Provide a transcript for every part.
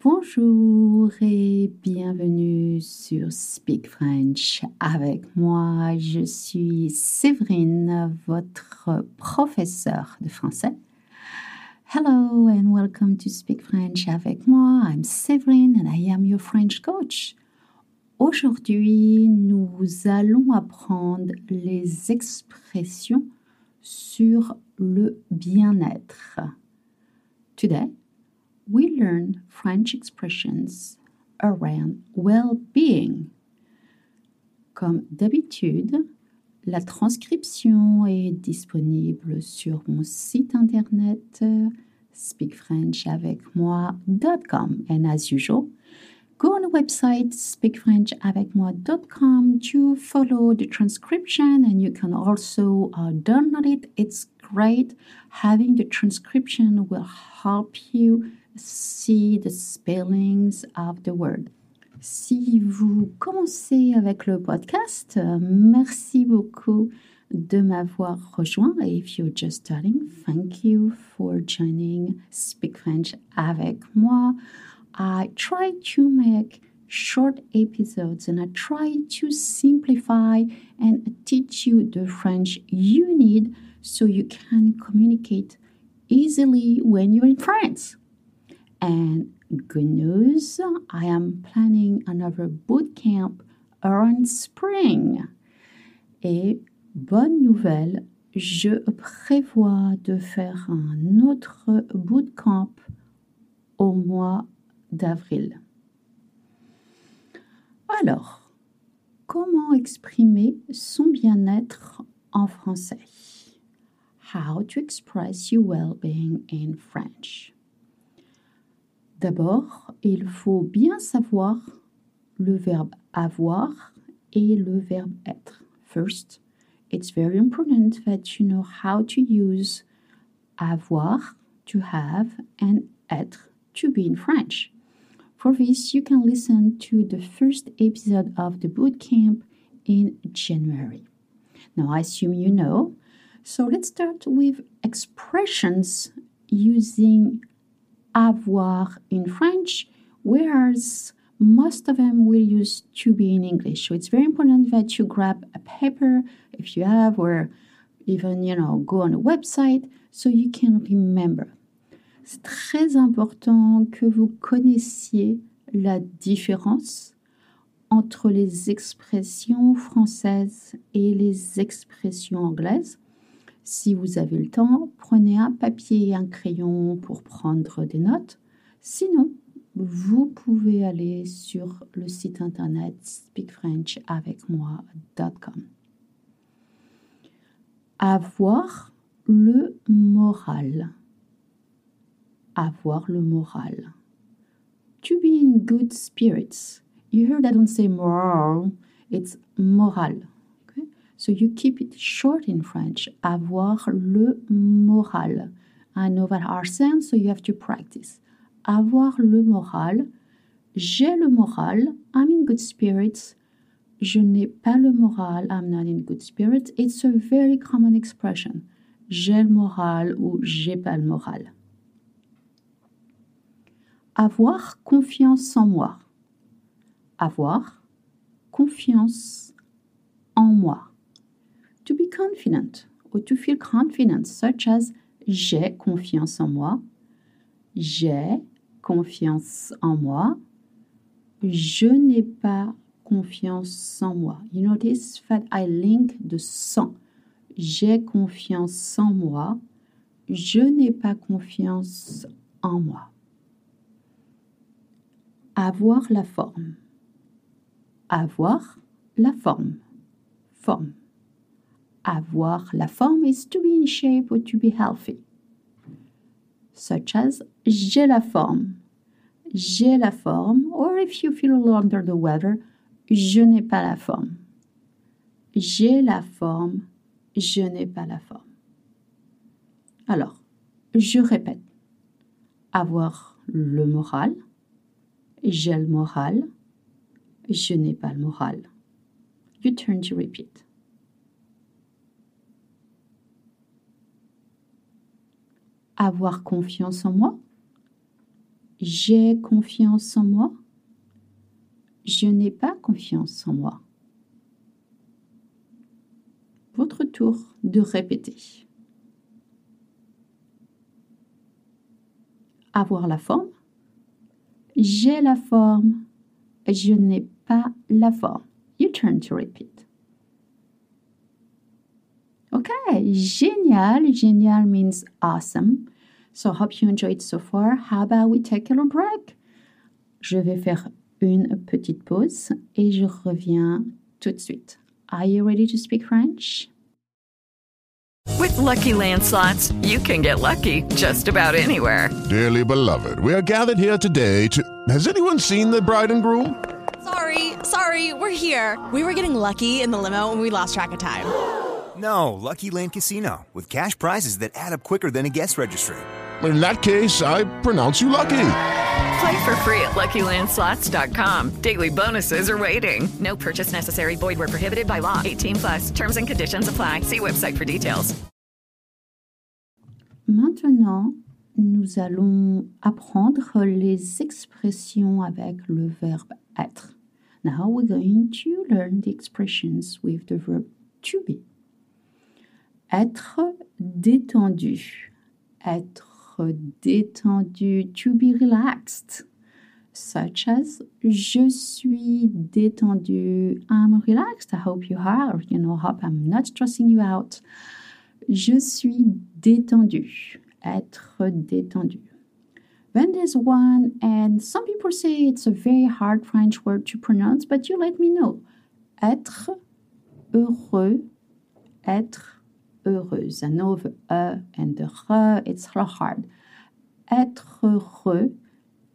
Bonjour et bienvenue sur Speak French avec moi. Je suis Séverine, votre professeur de français. Hello and welcome to Speak French avec moi. I'm Séverine and I am your French coach. Aujourd'hui, nous allons apprendre les expressions sur le bien-être. We learn French expressions around well-being. Comme d'habitude, la transcription est disponible sur mon site internet speakfrenchavecmoi.com and as usual, go on the website speakfrenchavecmoi.com to follow the transcription and you can also uh, download it. It's great. Having the transcription will help you see the spellings of the word. Si vous commencez avec le podcast, merci beaucoup de m'avoir rejoint. If you're just starting, thank you for joining Speak French avec moi. I try to make short episodes and I try to simplify and teach you the French you need so you can communicate easily when you're in France. And good news, I am planning another boot camp around spring. Et bonne nouvelle, je prévois de faire un autre bootcamp au mois d'avril. Alors, comment exprimer son bien-être en français? How to express your well-being in French. D'abord, il faut bien savoir le verbe avoir et le verbe être. First, it's very important that you know how to use avoir, to have, and être to be in French. For this, you can listen to the first episode of the bootcamp in January. Now, I assume you know. So let's start with expressions using avoir in French, whereas most of them will use to be in English. So it's very important that you grab a paper if you have, or even, you know, go on a website so you can remember. C'est très important que vous connaissiez la différence entre les expressions françaises et les expressions anglaises si vous avez le temps, prenez un papier et un crayon pour prendre des notes. Sinon, vous pouvez aller sur le site internet speakfrenchavecmoi.com. Avoir le moral. Avoir le moral. To be in good spirits. You heard that don't say moral, it's moral. So you keep it short in French. Avoir le moral. I know that hard sound, so you have to practice. Avoir le moral. J'ai le moral. I'm in good spirits. Je n'ai pas le moral. I'm not in good spirits. It's a very common expression. J'ai le moral ou j'ai pas le moral. Avoir confiance en moi. Avoir confiance en moi confident or to feel confident, such as j'ai confiance en moi, j'ai confiance en moi, je n'ai pas confiance en moi. You notice that I link the sans. J'ai confiance en moi, je n'ai pas confiance en moi. Avoir la forme. Avoir la forme. Forme. Avoir la forme is to be in shape or to be healthy. Such as j'ai la forme. J'ai la forme. Or if you feel under the weather, je n'ai pas la forme. J'ai la forme. Je n'ai pas la forme. Alors, je répète. Avoir le moral. J'ai le moral. Je n'ai pas le moral. You turn to repeat. Avoir confiance en moi, J'ai confiance en moi. Je n'ai pas confiance en moi. Votre tour de répéter. Avoir la forme. J'ai la forme. Je n'ai pas la forme. You turn to repeat. Okay, génial. Génial means awesome. So hope you enjoyed so far. How about we take a little break? Je vais faire une petite pause et je reviens tout de suite. Are you ready to speak French? With lucky landslots, you can get lucky just about anywhere. Dearly beloved, we are gathered here today to. Has anyone seen the bride and groom? Sorry, sorry, we're here. We were getting lucky in the limo and we lost track of time. No, Lucky Land Casino, with cash prizes that add up quicker than a guest registry. In that case, I pronounce you lucky. Play for free at LuckyLandSlots.com. Daily bonuses are waiting. No purchase necessary. Void where prohibited by law. 18 plus. Terms and conditions apply. See website for details. Maintenant, nous allons apprendre les expressions avec le verbe être. Now we're going to learn the expressions with the verb to be. Être détendu. Être détendu. To be relaxed. Such as je suis détendu. I'm relaxed. I hope you are. You know, hope I'm not stressing you out. Je suis détendu. Être détendu. Then there's one, and some people say it's a very hard French word to pronounce, but you let me know. Être heureux. Être heureuse. Know the e and re, it's hard. Être heureux,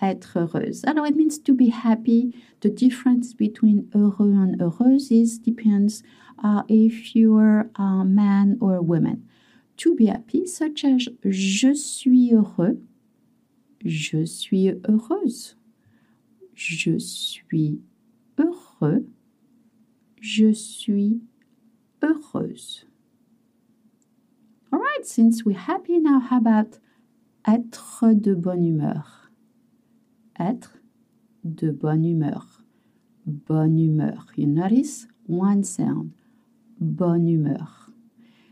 être heureuse. Alors, it means to be happy. The difference between heureux and heureuse is depends uh, if you're a man or a woman. To be happy, such as je suis heureux, je suis heureuse, je suis heureux, je suis heureuse. All right, since we're happy now, how about être de bonne humeur? Être de bonne humeur. Bonne humeur. You notice one sound. Bonne humeur.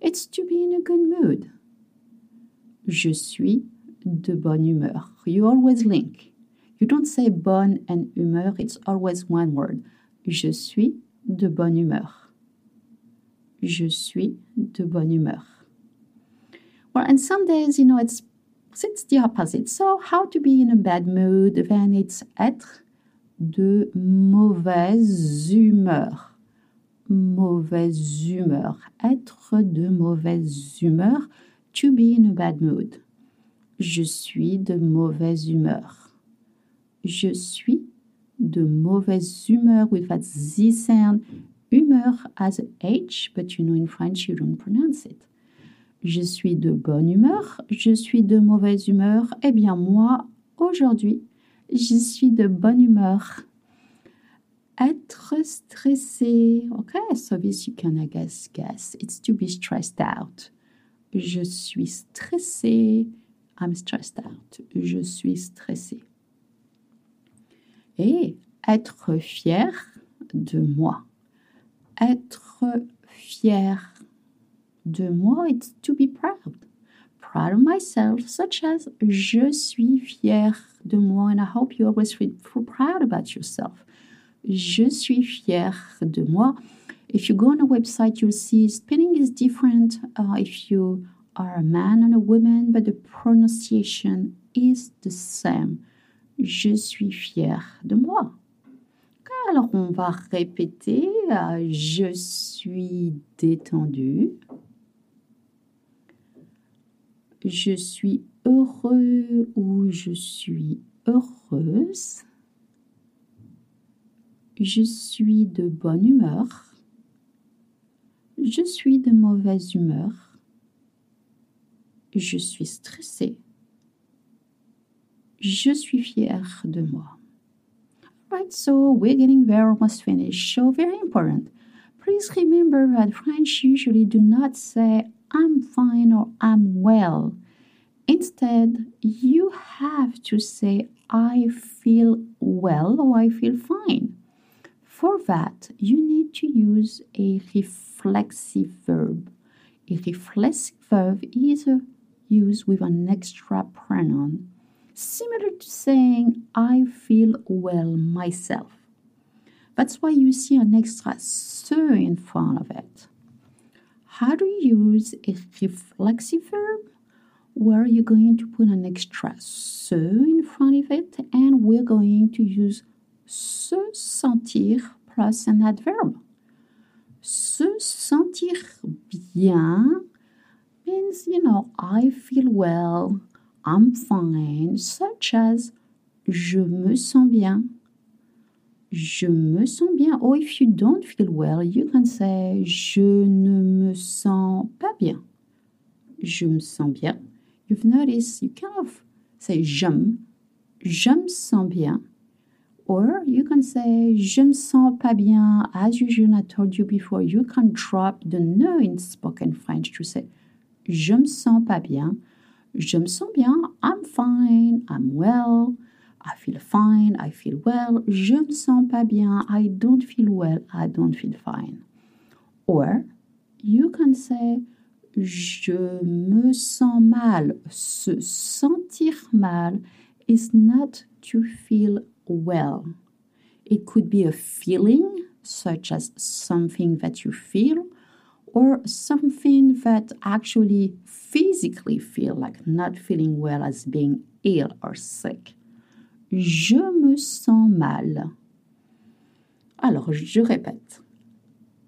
It's to be in a good mood. Je suis de bonne humeur. You always link. You don't say bonne and humeur, it's always one word. Je suis de bonne humeur. Je suis de bonne humeur. Well, and some days, you know, it's it's the opposite. So, how to be in a bad mood? Then it's être de mauvaise humeur? Mauvaise humeur. Être de mauvaise humeur. To be in a bad mood. Je suis de mauvaise humeur. Je suis de mauvaise humeur with that Z sound. Humeur as H, but you know in French you don't pronounce it. Je suis de bonne humeur, je suis de mauvaise humeur. Eh bien moi, aujourd'hui, je suis de bonne humeur. Être stressé. Okay, so this you can guess guess. It's to be stressed out. Je suis stressé. I'm stressed out. Je suis stressé. Et être fier de moi. Être fier de moi, it's to be proud. Proud of myself, such as je suis fier de moi, and I hope you always feel proud about yourself. Je suis fier de moi. If you go on a website, you'll see spelling is different uh, if you are a man and a woman, but the pronunciation is the same. Je suis fier de moi. Alors, on va répéter. Uh, je suis détendu. Je suis heureux ou je suis heureuse? Je suis de bonne humeur. Je suis de mauvaise humeur. Je suis stressée. Je suis fière de moi. Right, so we're getting there almost finished. So very important. Please remember that French usually do not say I'm fine or I'm well. Instead, you have to say I feel well or I feel fine. For that, you need to use a reflexive verb. A reflexive verb is used with an extra pronoun, similar to saying I feel well myself. That's why you see an extra se in front of it. How do you use a reflexive verb? Where you're going to put an extra se in front of it, and we're going to use se sentir plus an adverb. Se sentir bien means, you know, I feel well, I'm fine, such as je me sens bien. Je me sens bien. Or if you don't feel well, you can say je ne me sens pas bien. Je me sens bien. You've noticed you kind of say j'aime, je me sens bien. Or you can say je me sens pas bien. As usual, I told you before, you can drop the no in spoken French to say je me sens pas bien. Je me sens bien. I'm fine. I'm well. I feel fine. I feel well. Je ne sens pas bien. I don't feel well. I don't feel fine. Or you can say je me sens mal. Se sentir mal is not to feel well. It could be a feeling, such as something that you feel, or something that actually physically feel like not feeling well as being ill or sick. Je me sens mal. Alors, je répète.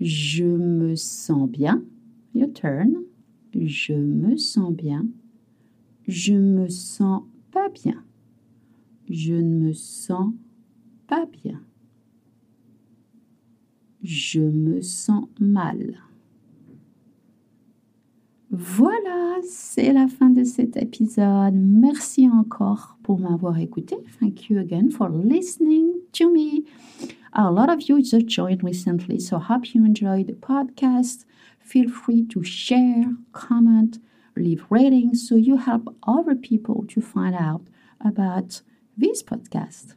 Je me sens bien. Your turn. Je me sens bien. Je me sens pas bien. Je ne me sens pas bien. Je me sens mal. Voilà, c'est la fin de cet épisode. Merci encore pour m'avoir écouté. Thank you again for listening to me. A lot of you just joined recently, so hope you enjoyed the podcast. Feel free to share, comment, leave ratings so you help other people to find out about this podcast.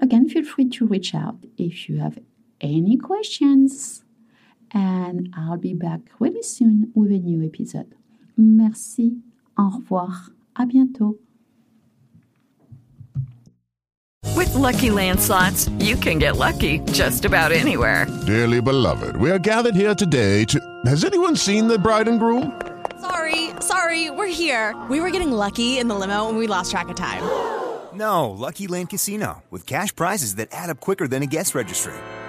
Again, feel free to reach out if you have any questions and I'll be back really soon with a new episode. Merci, au revoir, à bientôt. With Lucky Land slots, you can get lucky just about anywhere. Dearly beloved, we are gathered here today to. Has anyone seen the bride and groom? Sorry, sorry, we're here. We were getting lucky in the limo and we lost track of time. No, Lucky Land Casino, with cash prizes that add up quicker than a guest registry.